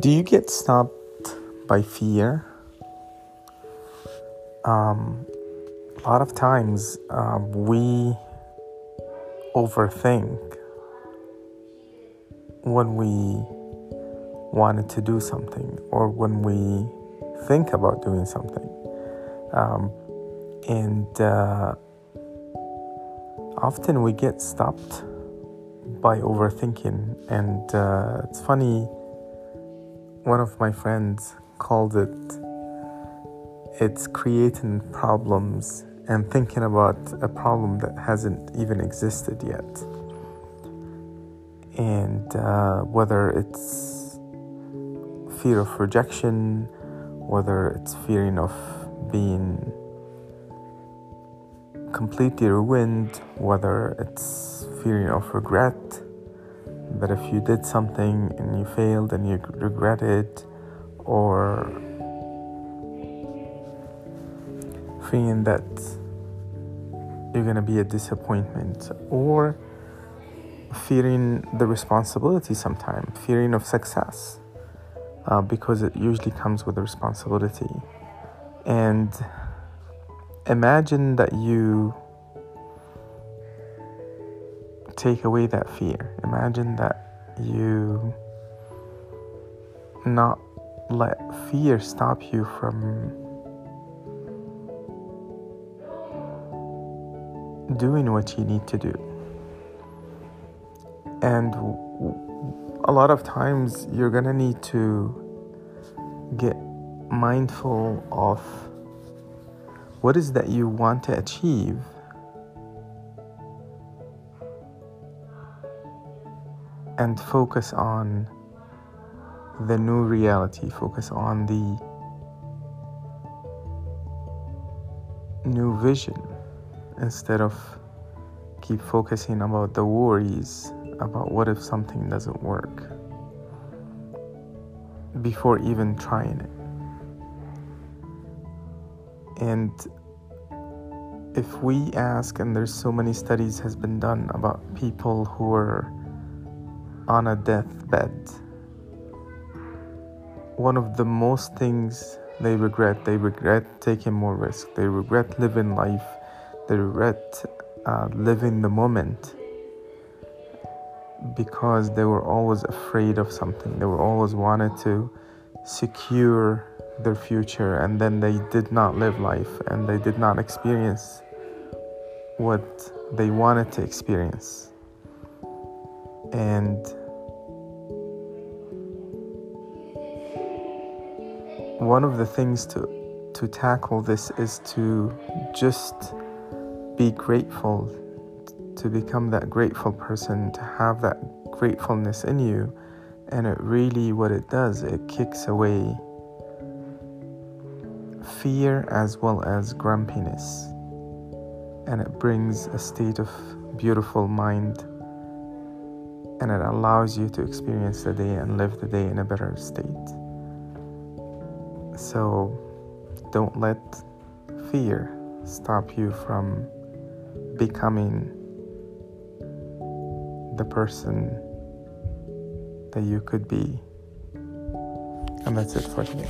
Do you get stopped by fear? Um, a lot of times um, we overthink when we wanted to do something or when we think about doing something. Um, and uh, often we get stopped by overthinking. And uh, it's funny one of my friends called it it's creating problems and thinking about a problem that hasn't even existed yet. And uh, whether it's fear of rejection whether it's fearing of being completely ruined whether it's fearing of regret that if you did something and you failed and you regret it, or feeling that you're going to be a disappointment, or fearing the responsibility sometimes, fearing of success, uh, because it usually comes with a responsibility. And imagine that you take away that fear. Imagine that you not let fear stop you from doing what you need to do. And a lot of times you're going to need to get mindful of what is that you want to achieve and focus on the new reality, focus on the new vision instead of keep focusing about the worries about what if something doesn't work before even trying it. And if we ask and there's so many studies has been done about people who are on a deathbed, one of the most things they regret, they regret taking more risk, they regret living life, they regret uh, living the moment because they were always afraid of something. They were always wanted to secure their future and then they did not live life and they did not experience what they wanted to experience and one of the things to to tackle this is to just be grateful to become that grateful person to have that gratefulness in you. And it really what it does it kicks away fear as well as grumpiness. And it brings a state of beautiful mind and it allows you to experience the day and live the day in a better state. So don't let fear stop you from becoming the person that you could be. And that's it for today.